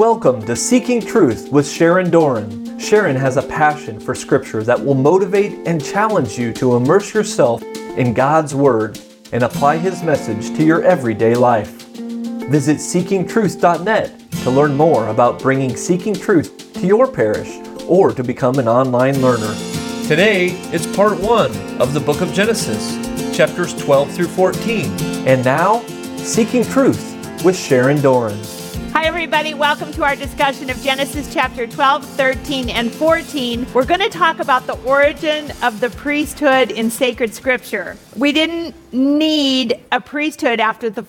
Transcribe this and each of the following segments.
Welcome to Seeking Truth with Sharon Doran. Sharon has a passion for Scripture that will motivate and challenge you to immerse yourself in God's Word and apply His message to your everyday life. Visit seekingtruth.net to learn more about bringing Seeking Truth to your parish or to become an online learner. Today, it's part one of the book of Genesis, chapters 12 through 14. And now, Seeking Truth with Sharon Doran. Hi, everybody. Welcome to our discussion of Genesis chapter 12, 13, and 14. We're going to talk about the origin of the priesthood in sacred scripture. We didn't need a priesthood after the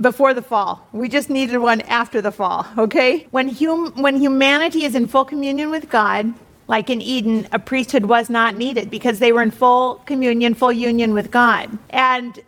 before the fall. We just needed one after the fall, okay? When hum, when humanity is in full communion with God, like in Eden, a priesthood was not needed because they were in full communion, full union with God. And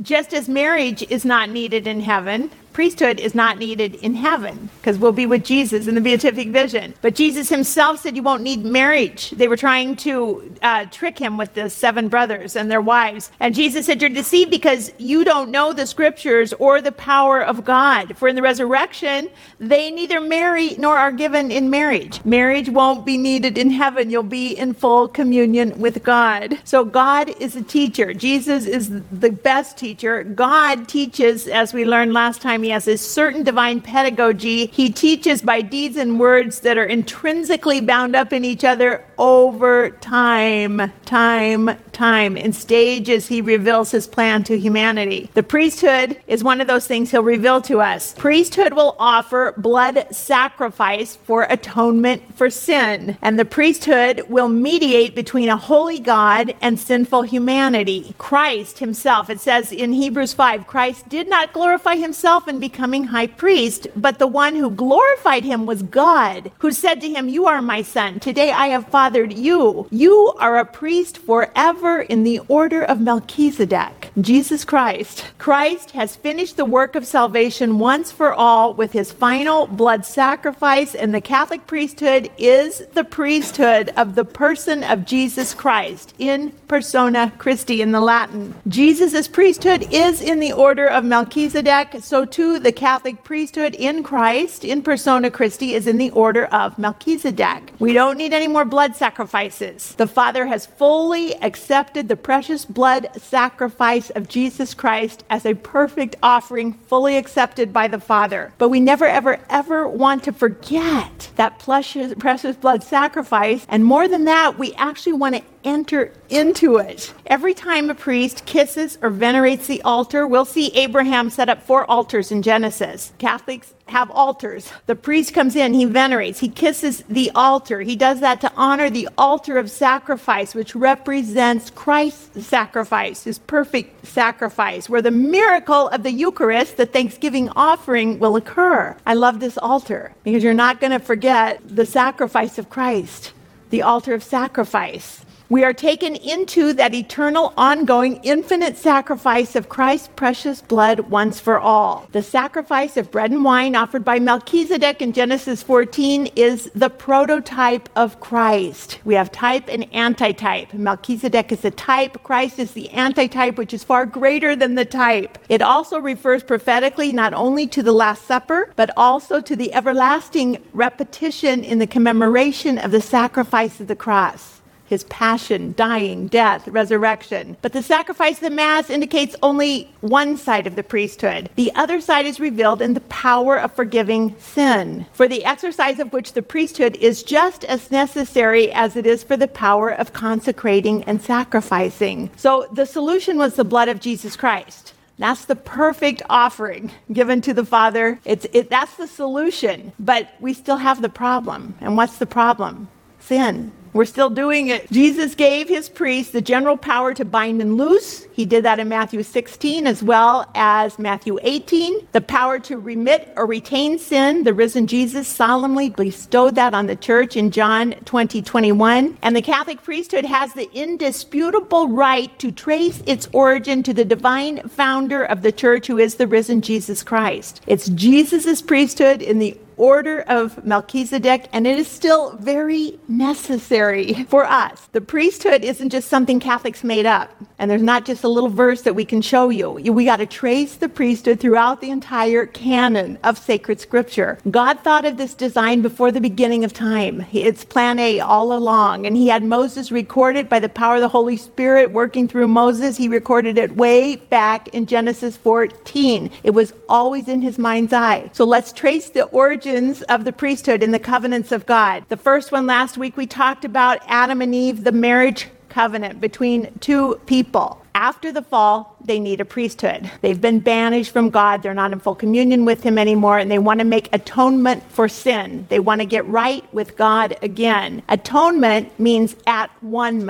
just as marriage is not needed in heaven, priesthood is not needed in heaven because we'll be with Jesus in the beatific vision. But Jesus himself said you won't need marriage. They were trying to uh, trick him with the seven brothers and their wives. And Jesus said, You're deceived because you don't know the scriptures or the power of God. For in the resurrection, they neither marry nor are given in marriage. Marriage won't be needed in heaven. You'll be in full communion with God. So God is a teacher. Jesus is the best teacher. God teaches, as we learned last time he has a certain divine pedagogy. He teaches by deeds and words that are intrinsically bound up in each other over time, time, time. In stages, he reveals his plan to humanity. The priesthood is one of those things he'll reveal to us. Priesthood will offer blood sacrifice for atonement for sin, and the priesthood will mediate between a holy God and sinful humanity. Christ himself, it says in Hebrews 5, Christ did not glorify himself in becoming high priest, but the one who glorified him was God, who said to him, You are my son. Today I have fathered you. You are a priest forever in the order of Melchizedek. Jesus Christ. Christ has finished the work of salvation once for all with his final blood sacrifice, and the Catholic priesthood is the priesthood of the person of Jesus Christ in persona Christi in the Latin. Jesus' priesthood is in the order of Melchizedek, so too the Catholic priesthood in Christ, in persona Christi, is in the order of Melchizedek. We don't need any more blood sacrifices. The Father has fully accepted the precious blood sacrifice of Jesus Christ as a perfect offering, fully accepted by the Father. But we never, ever, ever want to forget that precious, precious blood sacrifice. And more than that, we actually want to enter into it. Every time a priest kisses or venerates the altar, we'll see Abraham set up four altars in Genesis. Catholics have altars. The priest comes in, he venerates, he kisses the altar. He does that to honor the altar of sacrifice, which represents Christ's sacrifice, his perfect sacrifice, where the miracle of the Eucharist, the thanksgiving offering, will occur. I love this altar because you're not going to forget the sacrifice of Christ, the altar of sacrifice. We are taken into that eternal, ongoing, infinite sacrifice of Christ's precious blood once for all. The sacrifice of bread and wine offered by Melchizedek in Genesis 14 is the prototype of Christ. We have type and antitype. Melchizedek is the type, Christ is the antitype, which is far greater than the type. It also refers prophetically not only to the Last Supper, but also to the everlasting repetition in the commemoration of the sacrifice of the cross his passion, dying, death, resurrection. But the sacrifice of the Mass indicates only one side of the priesthood. The other side is revealed in the power of forgiving sin, for the exercise of which the priesthood is just as necessary as it is for the power of consecrating and sacrificing. So the solution was the blood of Jesus Christ. That's the perfect offering given to the Father. It's, it, that's the solution. But we still have the problem. And what's the problem? Sin. We're still doing it. Jesus gave his priests the general power to bind and loose. He did that in Matthew 16 as well as Matthew 18. The power to remit or retain sin. The risen Jesus solemnly bestowed that on the church in John 20, 21. And the Catholic priesthood has the indisputable right to trace its origin to the divine founder of the church, who is the risen Jesus Christ. It's Jesus' priesthood in the order of Melchizedek, and it is still very necessary for us. The priesthood isn't just something Catholics made up, and there's not just a little verse that we can show you. We got to trace the priesthood throughout the entire canon of sacred scripture. God thought of this design before the beginning of time. It's plan A all along, and He had Moses record it by the power of the Holy Spirit working through Moses. He recorded it way back in Genesis 14. It was always in His mind's eye. So let's trace the origins of the priesthood in the covenants of God. The first one last week we talked about Adam and Eve, the marriage covenant between two people. After the fall, they need a priesthood. They've been banished from God. They're not in full communion with Him anymore, and they want to make atonement for sin. They want to get right with God again. Atonement means at one.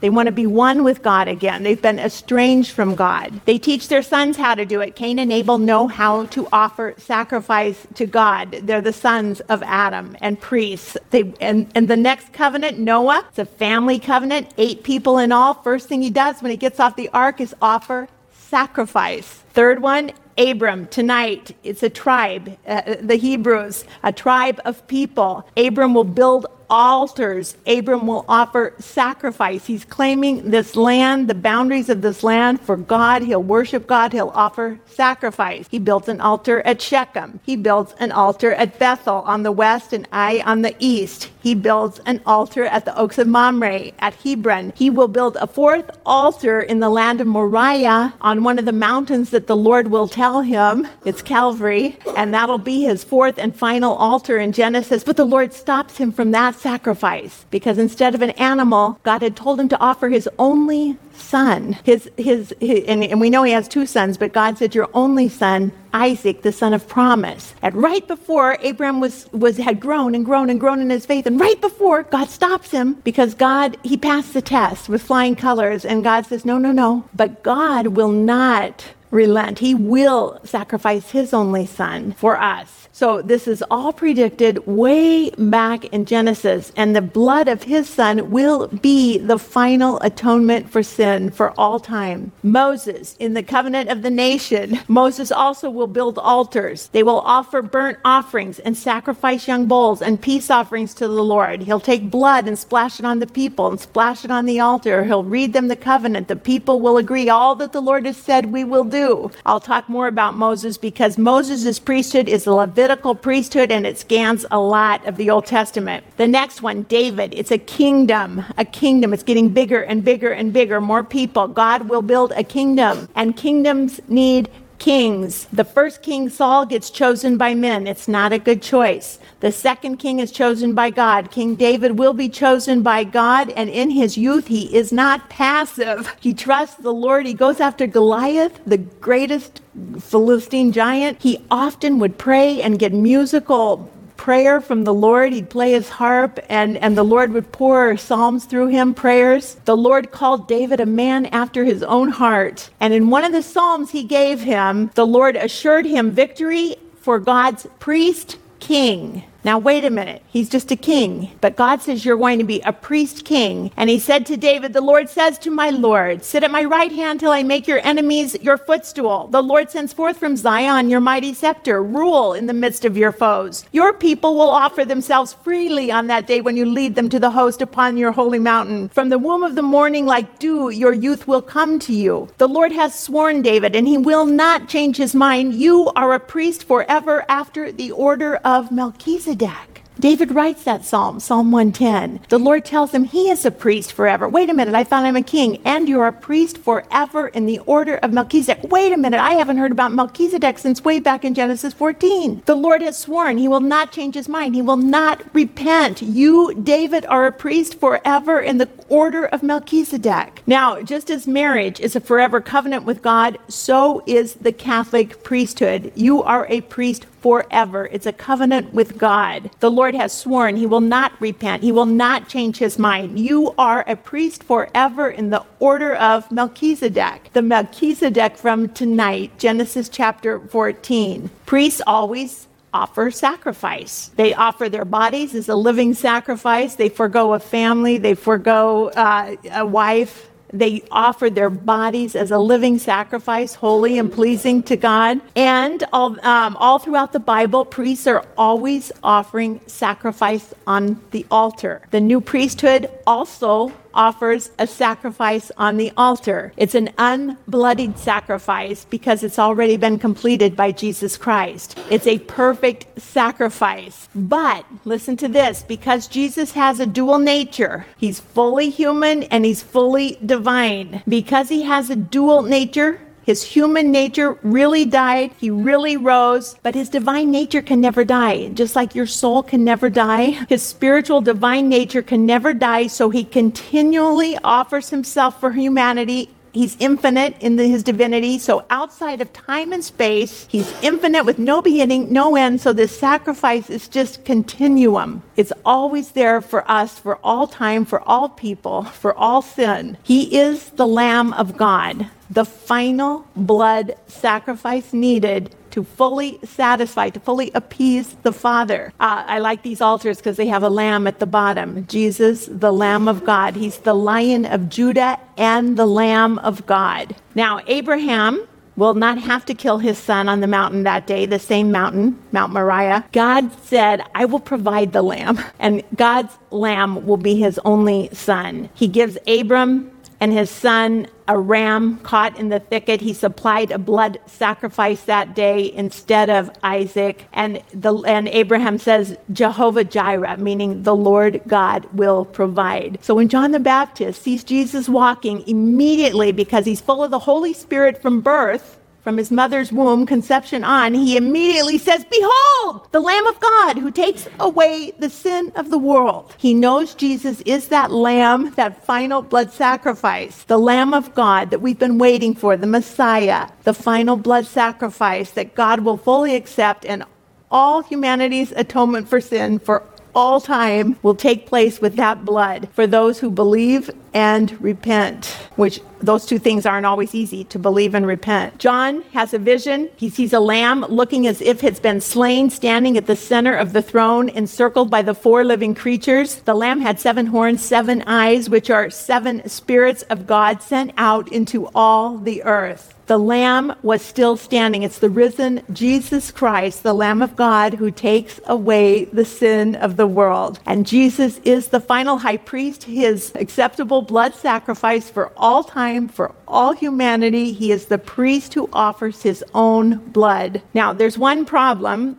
They want to be one with God again. They've been estranged from God. They teach their sons how to do it. Cain and Abel know how to offer sacrifice to God. They're the sons of Adam and priests. They, and, and the next covenant, Noah, it's a family covenant, eight people in all. First thing he does when he gets off the ark is offer sacrifice. Third one, Abram, tonight, it's a tribe, uh, the Hebrews, a tribe of people. Abram will build altars. Abram will offer sacrifice. He's claiming this land, the boundaries of this land for God. He'll worship God. He'll offer sacrifice. He built an altar at Shechem. He builds an altar at Bethel on the west and Ai on the east. He builds an altar at the Oaks of Mamre at Hebron. He will build a fourth altar in the land of Moriah on one of the mountains that the Lord will tell him. It's Calvary. And that'll be his fourth and final altar in Genesis. But the Lord stops him from that sacrifice because instead of an animal, God had told him to offer his only son. His, his, his and, and, we know he has two sons, but God said, Your only son, Isaac, the son of promise. And right before Abraham was, was had grown and grown and grown in his faith, and right before God stops him because God, he passed the test with flying colors, and God says, No, no, no. But God will not relent. He will sacrifice his only son for us. So this is all predicted way back in Genesis, and the blood of his son will be the final atonement for sin for all time. Moses, in the covenant of the nation, Moses also will build altars. They will offer burnt offerings and sacrifice young bulls and peace offerings to the Lord. He'll take blood and splash it on the people and splash it on the altar. He'll read them the covenant. The people will agree all that the Lord has said we will do. I'll talk more about Moses because Moses' priesthood is the Levitical Levitical priesthood and it scans a lot of the Old Testament. The next one, David, it's a kingdom, a kingdom. It's getting bigger and bigger and bigger, more people. God will build a kingdom, and kingdoms need kings. The first king, Saul, gets chosen by men. It's not a good choice. The second king is chosen by God. King David will be chosen by God, and in his youth, he is not passive. He trusts the Lord. He goes after Goliath, the greatest Philistine giant. He often would pray and get musical prayer from the Lord. He'd play his harp, and, and the Lord would pour psalms through him, prayers. The Lord called David a man after his own heart. And in one of the psalms he gave him, the Lord assured him victory for God's priest king. Now, wait a minute. He's just a king. But God says you're going to be a priest king. And he said to David, The Lord says to my Lord, Sit at my right hand till I make your enemies your footstool. The Lord sends forth from Zion your mighty scepter. Rule in the midst of your foes. Your people will offer themselves freely on that day when you lead them to the host upon your holy mountain. From the womb of the morning, like dew, your youth will come to you. The Lord has sworn, David, and he will not change his mind. You are a priest forever after the order of Melchizedek. Melchizedek. David writes that psalm, Psalm 110. The Lord tells him he is a priest forever. Wait a minute, I thought I'm a king, and you're a priest forever in the order of Melchizedek. Wait a minute, I haven't heard about Melchizedek since way back in Genesis 14. The Lord has sworn he will not change his mind, he will not repent. You, David, are a priest forever in the order of Melchizedek. Now, just as marriage is a forever covenant with God, so is the Catholic priesthood. You are a priest forever. It's a covenant with God. The Lord has sworn he will not repent, he will not change his mind. You are a priest forever in the order of Melchizedek. The Melchizedek from tonight, Genesis chapter 14. Priests always offer sacrifice. They offer their bodies as a living sacrifice. They forego a family, they forego uh, a wife, They offered their bodies as a living sacrifice, holy and pleasing to God. And all, um, all throughout the Bible, priests are always offering sacrifice on the altar. The new priesthood also offers a sacrifice on the altar. It's an unbloodied sacrifice because it's already been completed by Jesus Christ. It's a perfect sacrifice. But listen to this because Jesus has a dual nature, he's fully human and he's fully divine. Because he has a dual nature, his human nature really died. He really rose, but his divine nature can never die. Just like your soul can never die, his spiritual divine nature can never die. So he continually offers himself for humanity He's infinite in the, his divinity. So outside of time and space, he's infinite with no beginning, no end. So this sacrifice is just continuum. It's always there for us, for all time, for all people, for all sin. He is the Lamb of God, the final blood sacrifice needed to fully satisfy, to fully appease the Father. Uh, I like these altars because they have a lamb at the bottom. Jesus, the Lamb of God. He's the Lion of Judah and the Lamb of God. Now, Abraham will not have to kill his son on the mountain that day, the same mountain, Mount Moriah. God said, I will provide the lamb, and God's lamb will be his only son. He gives Abram and his son a ram caught in the thicket. He supplied a blood sacrifice that day instead of Isaac. And, the, and Abraham says, Jehovah Jireh, meaning the Lord God will provide. So when John the Baptist sees Jesus walking immediately because he's full of the Holy Spirit from birth, from his mother's womb, conception on, he immediately says, Behold, the Lamb of God who takes away the sin of the world. He knows Jesus is that Lamb, that final blood sacrifice, the Lamb of God that we've been waiting for, the Messiah, the final blood sacrifice that God will fully accept and all humanity's atonement for sin for all time will take place with that blood for those who believe and repent, which those two things aren't always easy to believe and repent. John has a vision. He sees a lamb looking as if it's been slain, standing at the center of the throne, encircled by the four living creatures. The lamb had seven horns, seven eyes, which are seven spirits of God sent out into all the earth the Lamb was still standing. It's the risen Jesus Christ, the Lamb of God, who takes away the sin of the world. And Jesus is the final high priest, his acceptable blood sacrifice for all time, for all humanity. He is the priest who offers his own blood. Now, there's one problem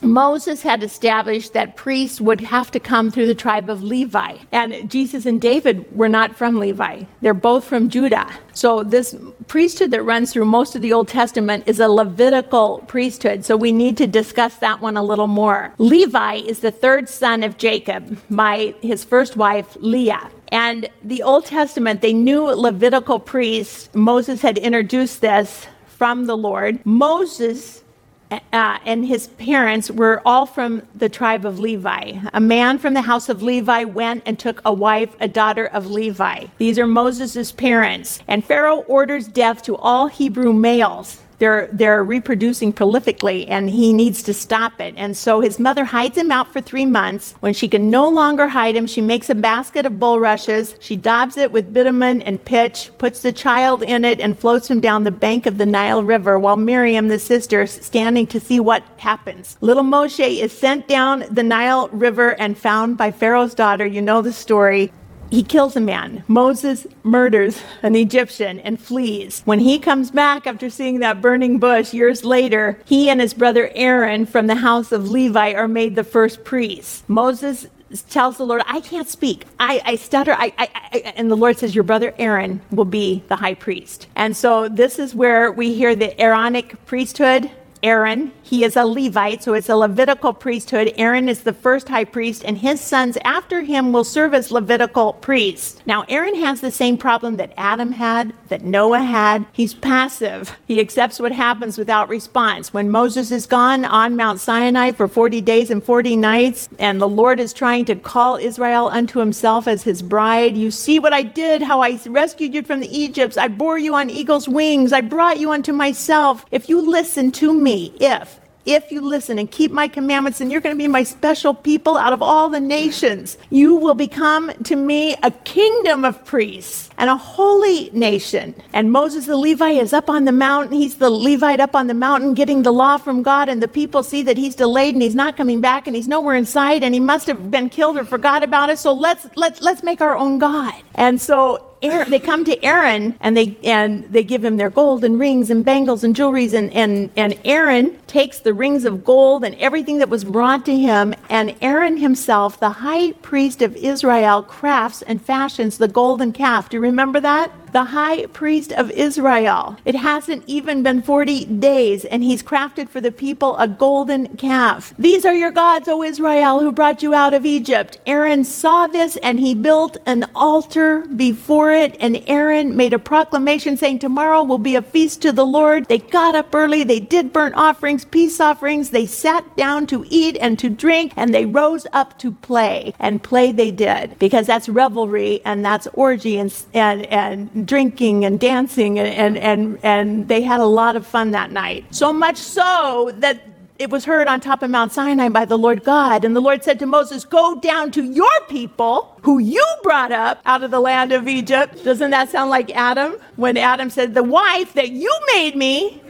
Moses had established that priests would have to come through the tribe of Levi. And Jesus and David were not from Levi, they're both from Judah. So, this priesthood that runs through most of the Old Testament is a Levitical priesthood. So, we need to discuss that one a little more. Levi is the third son of Jacob by his first wife, Leah. And the Old Testament, they knew Levitical priests. Moses had introduced this from the Lord. Moses uh, and his parents were all from the tribe of Levi. A man from the house of Levi went and took a wife, a daughter of Levi. These are Moses' parents. And Pharaoh orders death to all Hebrew males they're they're reproducing prolifically and he needs to stop it. And so his mother hides him out for three months. When she can no longer hide him she makes a basket of bulrushes. She daubs it with bitumen and pitch puts the child in it and floats him down the bank of the nile river while miriam the sister is standing to see what happens. Little moshe is sent down the nile river and found by pharaoh's daughter. You know the story he kills a man. Moses murders an Egyptian and flees. When he comes back after seeing that burning bush years later, he and his brother Aaron from the house of Levi are made the first priests. Moses tells the Lord, I can't speak. I, I stutter. I, I, I, and the Lord says, Your brother Aaron will be the high priest. And so this is where we hear the Aaronic priesthood Aaron. He is a Levite, so it's a Levitical priesthood. Aaron is the first high priest, and his sons after him will serve as Levitical priests. Now, Aaron has the same problem that Adam had, that Noah had. He's passive. He accepts what happens without response. When Moses is gone on Mount Sinai for 40 days and 40 nights, and the Lord is trying to call Israel unto himself as his bride, you see what I did, how I rescued you from the Egypts. I bore you on eagle's wings. I brought you unto myself. If you listen to me, if if you listen and keep my commandments, and you're going to be my special people out of all the nations. You will become to me a kingdom of priests and a holy nation. And Moses the Levite is up on the mountain. He's the Levite up on the mountain getting the law from God, and the people see that he's delayed and he's not coming back and he's nowhere in sight and he must have been killed or forgot about it. So let's let's let's make our own God. And so Aaron, they come to Aaron and they and they give him their gold and rings and bangles and jewelries and, and and Aaron takes the rings of gold and everything that was brought to him and Aaron himself, the high priest of Israel, crafts and fashions the golden calf. Do you remember that? The high priest of Israel. It hasn't even been 40 days, and he's crafted for the people a golden calf. These are your gods, O Israel, who brought you out of Egypt. Aaron saw this, and he built an altar before it, and Aaron made a proclamation saying, Tomorrow will be a feast to the Lord. They got up early, they did burnt offerings, peace offerings, they sat down to eat and to drink, and they rose up to play. And play they did, because that's revelry and that's orgy and, and, and drinking and dancing, and, and, and, they had a lot of fun that night. So much so that it was heard on top of Mount Sinai by the Lord God. And the Lord said to Moses, Go down to your people who you brought up out of the land of Egypt. Doesn't that sound like Adam? When Adam said, The wife that you made me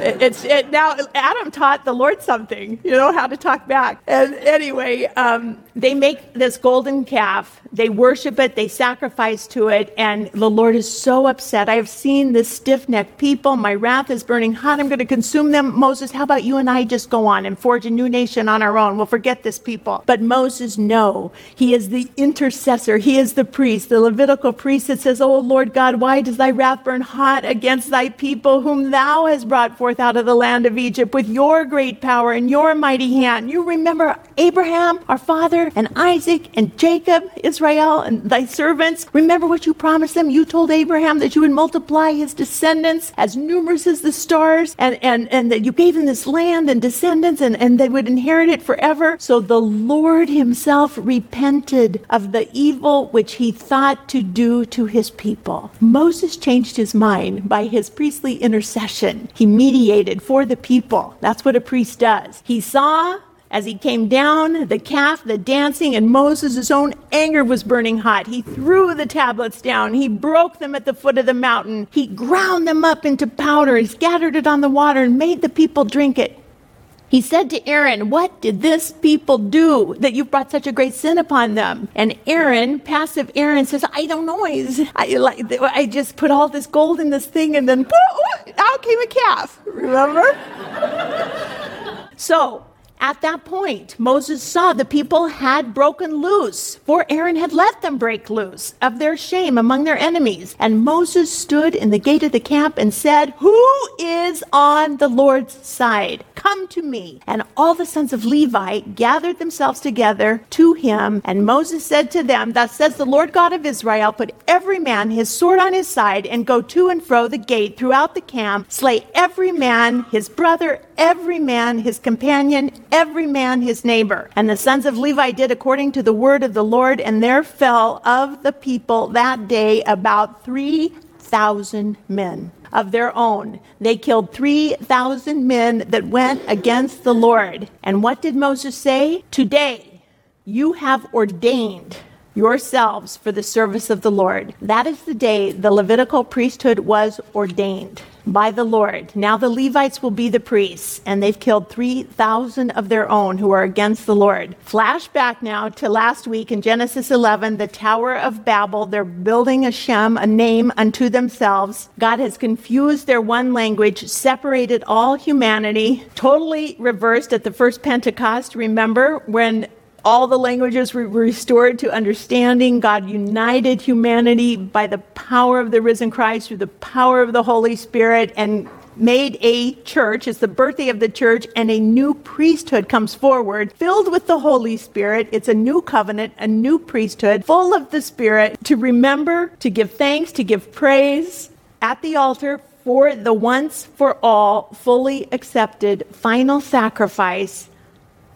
it's it, now Adam taught the Lord something, you know, how to talk back. And anyway, um, they make this golden calf. They worship it. They sacrifice to it, and the Lord is so upset. I have seen this stiff-necked people. My wrath is burning hot. I'm going to consume them. Moses, how about you and I just go on and forge a new nation on our own? We'll forget this people. But Moses, no, he is the intercessor. He is the priest, the Levitical priest that says, "Oh Lord God, why does thy wrath burn hot against thy people, whom thou hast brought forth?" forth out of the land of Egypt with your great power and your mighty hand. You remember Abraham, our father, and Isaac, and Jacob, Israel, and thy servants. Remember what you promised them. You told Abraham that you would multiply his descendants as numerous as the stars, and, and, and that you gave him this land and descendants, and, and they would inherit it forever. So the Lord himself repented of the evil which he thought to do to his people. Moses changed his mind by his priestly intercession. He mediated for the people. That's what a priest does. He saw as he came down, the calf, the dancing, and Moses' own anger was burning hot. He threw the tablets down. He broke them at the foot of the mountain. He ground them up into powder and scattered it on the water and made the people drink it. He said to Aaron, What did this people do that you brought such a great sin upon them? And Aaron, passive Aaron, says, I don't know. I, like, I just put all this gold in this thing and then out came a calf. Remember? so at that point, Moses saw the people had broken loose, for Aaron had let them break loose of their shame among their enemies. And Moses stood in the gate of the camp and said, Who is on the Lord's side? Come to me. And all the sons of Levi gathered themselves together to him. And Moses said to them, Thus says the Lord God of Israel, Put every man his sword on his side and go to and fro the gate throughout the camp. Slay every man his brother, every man his companion, every man his neighbor. And the sons of Levi did according to the word of the Lord, and there fell of the people that day about 3,000 men of their own. They killed 3,000 men that went against the Lord. And what did Moses say? Today you have ordained yourselves for the service of the Lord. That is the day the Levitical priesthood was ordained by the Lord. Now the Levites will be the priests, and they've killed 3,000 of their own who are against the Lord. Flashback now to last week in Genesis 11, the Tower of Babel. They're building a Shem, a name unto themselves. God has confused their one language, separated all humanity, totally reversed at the first Pentecost. Remember when all the languages were restored to understanding. God united humanity by the power of the risen Christ through the power of the Holy Spirit and made a church. It's the birthday of the church, and a new priesthood comes forward filled with the Holy Spirit. It's a new covenant, a new priesthood full of the Spirit to remember, to give thanks, to give praise at the altar for the once for all, fully accepted final sacrifice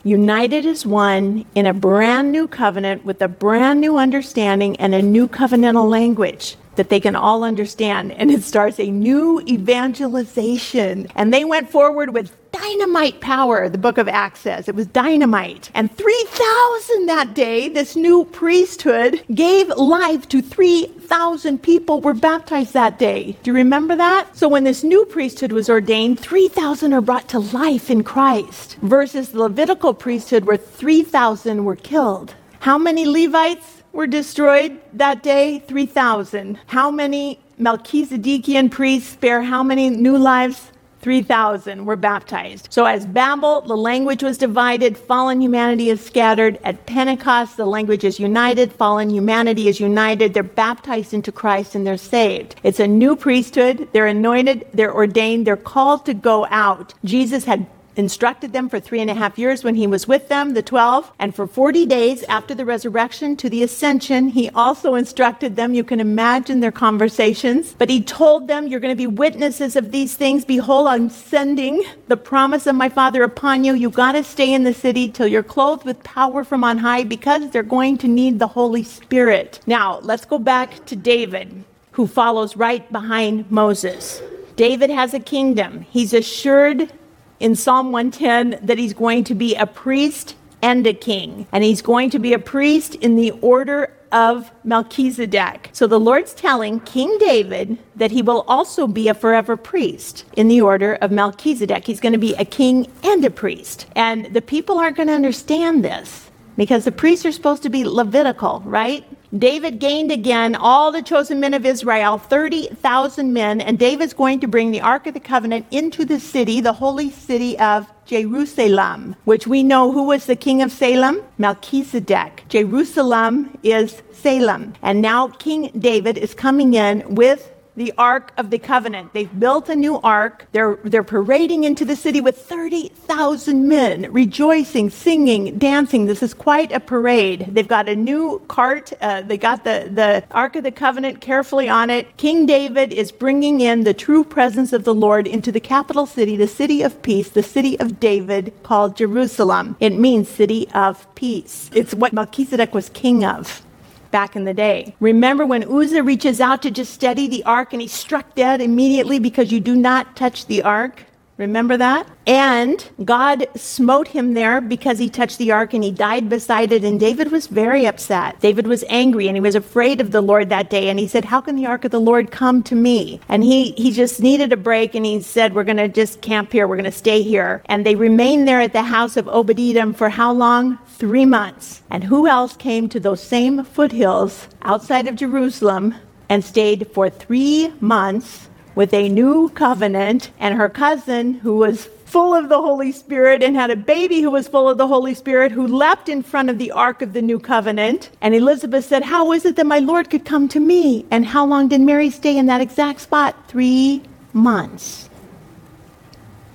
united as one in a brand new covenant with a brand new understanding and a new covenantal language that they can all understand. And it starts a new evangelization. And they went forward with dynamite power, the book of Acts says. It was dynamite. And 3,000 that day, this new priesthood gave life to 3,000 people were baptized that day. Do you remember that? So when this new priesthood was ordained, 3,000 are brought to life in Christ versus the Levitical priesthood where 3,000 were killed. How many Levites were destroyed that day? 3,000. How many Melchizedekian priests bear how many new lives? 3,000 were baptized. So, as Babel, the language was divided, fallen humanity is scattered. At Pentecost, the language is united, fallen humanity is united. They're baptized into Christ and they're saved. It's a new priesthood. They're anointed, they're ordained, they're called to go out. Jesus had instructed them for three and a half years when he was with them, the 12. And for 40 days after the resurrection to the ascension, he also instructed them. You can imagine their conversations. But he told them, You're going to be witnesses of these things. Behold, I'm sending the promise of my Father upon you. You've got to stay in the city till you're clothed with power from on high because they're going to need the Holy Spirit. Now, let's go back to David, who follows right behind Moses. David has a kingdom. He's assured in Psalm 110 that he's going to be a priest and a king. And he's going to be a priest in the order of Melchizedek. So the Lord's telling King David that he will also be a forever priest in the order of Melchizedek. He's going to be a king and a priest. And the people aren't going to understand this because the priests are supposed to be Levitical, right? David gained again all the chosen men of Israel, 30,000 men, and David's going to bring the Ark of the Covenant into the city, the holy city of Jerusalem, which we know who was the king of Salem? Melchizedek. Jerusalem is Salem. And now King David is coming in with the Ark of the Covenant. They've built a new ark. They're, they're parading into the city with 30,000 men, rejoicing, singing, dancing. This is quite a parade. They've got a new cart. Uh, they got the, the Ark of the Covenant carefully on it. King David is bringing in the true presence of the Lord into the capital city, the city of peace, the city of David called Jerusalem. It means city of peace. It's what Melchizedek was king of back in the day. Remember when Uzzah reaches out to just steady the ark and he's struck dead immediately because you do not touch the ark? Remember that? And God smote him there because he touched the ark and he died beside it. And David was very upset. David was angry and he was afraid of the Lord that day. And he said, How can the ark of the Lord come to me? And he, he just needed a break and he said, We're going to just camp here. We're going to stay here. And they remained there at the house of Obed-Edom for how long? Three months. And who else came to those same foothills outside of Jerusalem and stayed for three months? With a new covenant, and her cousin, who was full of the Holy Spirit and had a baby who was full of the Holy Spirit, who leapt in front of the ark of the new covenant. And Elizabeth said, How is it that my Lord could come to me? And how long did Mary stay in that exact spot? Three months.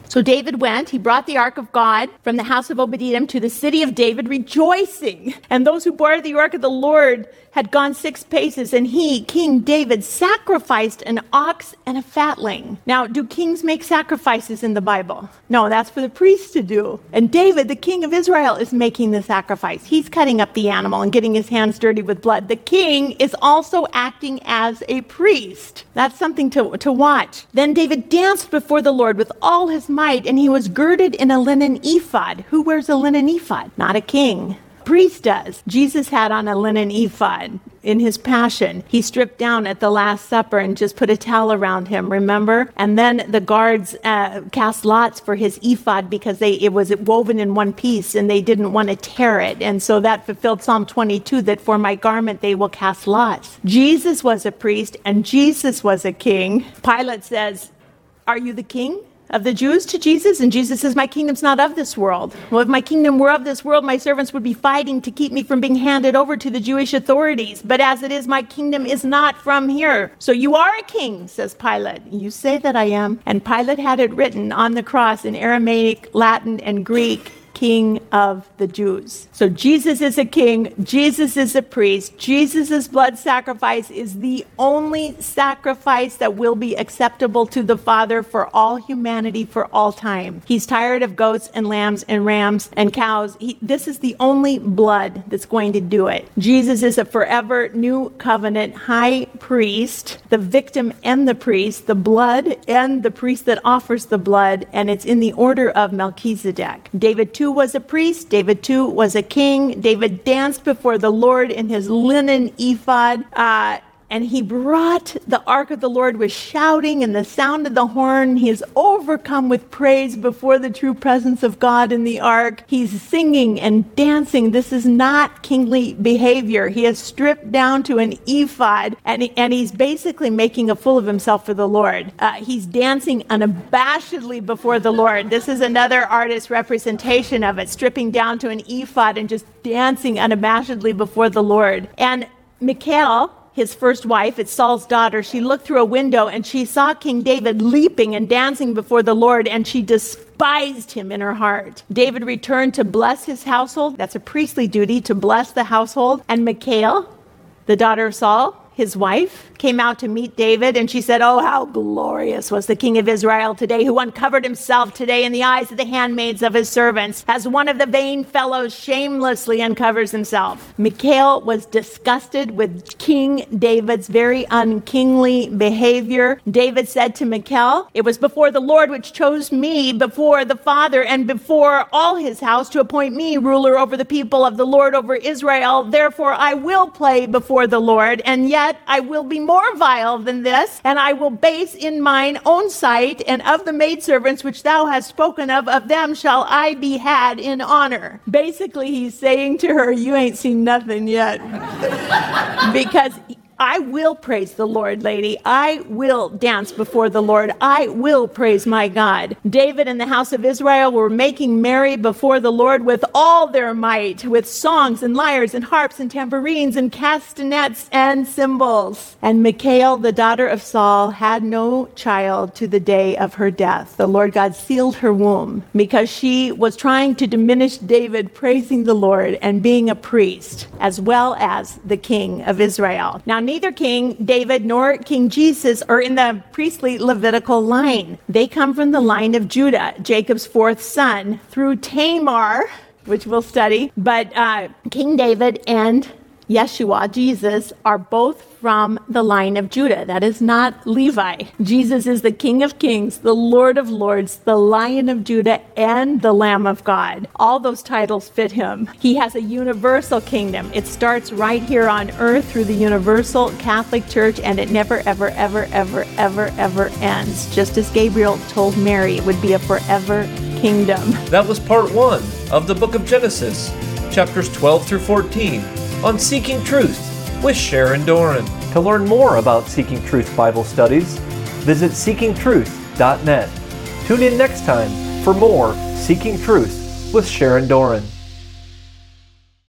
So David went, he brought the ark of God from the house of Obed-Edom to the city of David, rejoicing. And those who bore the ark of the Lord had gone six paces, and he, King David, sacrificed an ox and a fatling. Now, do kings make sacrifices in the Bible? No, that's for the priests to do. And David, the king of Israel, is making the sacrifice. He's cutting up the animal and getting his hands dirty with blood. The king is also acting as a priest. That's something to, to watch. Then David danced before the Lord with all his might, and he was girded in a linen ephod. Who wears a linen ephod? Not a king priest does. Jesus had on a linen ephod in his passion. He stripped down at the Last Supper and just put a towel around him, remember? And then the guards uh, cast lots for his ephod because they, it was woven in one piece and they didn't want to tear it. And so that fulfilled Psalm 22 that for my garment they will cast lots. Jesus was a priest and Jesus was a king. Pilate says, Are you the king? Of the Jews to Jesus, and Jesus says, My kingdom's not of this world. Well, if my kingdom were of this world, my servants would be fighting to keep me from being handed over to the Jewish authorities. But as it is, my kingdom is not from here. So you are a king, says Pilate. You say that I am. And Pilate had it written on the cross in Aramaic, Latin, and Greek King of the Jews. So Jesus is a king, Jesus is a priest, Jesus' blood sacrifice is the only sacrifice that will be acceptable to the Father for all humanity for all time. He's tired of goats and lambs and rams and cows. He, this is the only blood that's going to do it. Jesus is a forever new covenant high priest, the victim and the priest, the blood and the priest that offers the blood, and it's in the order of Melchizedek. David too was a priest, David too was a king. David danced before the Lord in his linen ephod. Uh, and he brought the ark of the Lord with shouting and the sound of the horn. He is overcome with praise before the true presence of God in the ark. He's singing and dancing. This is not kingly behavior. He is stripped down to an ephod and, and he's basically making a fool of himself for the Lord. Uh, he's dancing unabashedly before the Lord. This is another artist's representation of it, stripping down to an ephod and just dancing unabashedly before the Lord. And Michal, his first wife, it's Saul's daughter, she looked through a window and she saw King David leaping and dancing before the Lord, and she despised him in her heart. David returned to bless his household. That's a priestly duty to bless the household. And Michal, the daughter of Saul, his wife, came out to meet David, and she said, Oh, how glorious was the king of Israel today, who uncovered himself today in the eyes of the handmaids of his servants, as one of the vain fellows shamelessly uncovers himself. Michal was disgusted with King David's very unkingly behavior. David said to Michal, It was before the Lord which chose me, before the Father, and before all his house to appoint me ruler over the people of the Lord over Israel. Therefore, I will play before the Lord, and yet I will be more vile than this, and I will base in mine own sight, and of the maidservants which thou hast spoken of, of them shall I be had in honor. Basically, he's saying to her, You ain't seen nothing yet. because I will praise the Lord, lady. I will dance before the Lord. I will praise my God. David and the house of Israel were making merry before the Lord with all their might, with songs and lyres and harps and tambourines and castanets and cymbals. And Michal, the daughter of Saul, had no child to the day of her death. The Lord God sealed her womb because she was trying to diminish David praising the Lord and being a priest, as well as the king of Israel. Now, neither King David nor King Jesus are in the priestly Levitical line. They come from the line of Judah, Jacob's fourth son, through Tamar, which we'll study. But uh, King David and Yeshua, Jesus, are both from the line of Judah. That is not Levi. Jesus is the King of Kings, the Lord of Lords, the Lion of Judah, and the Lamb of God. All those titles fit him. He has a universal kingdom. It starts right here on earth through the universal Catholic Church, and it never, ever, ever, ever, ever, ever ends. Just as Gabriel told Mary, it would be a forever kingdom. That was part one of the book of Genesis, chapters 12 through 14 on Seeking Truth with Sharon Doran. To learn more about Seeking Truth Bible studies, visit seekingtruth.net. Tune in next time for more Seeking Truth with Sharon Doran.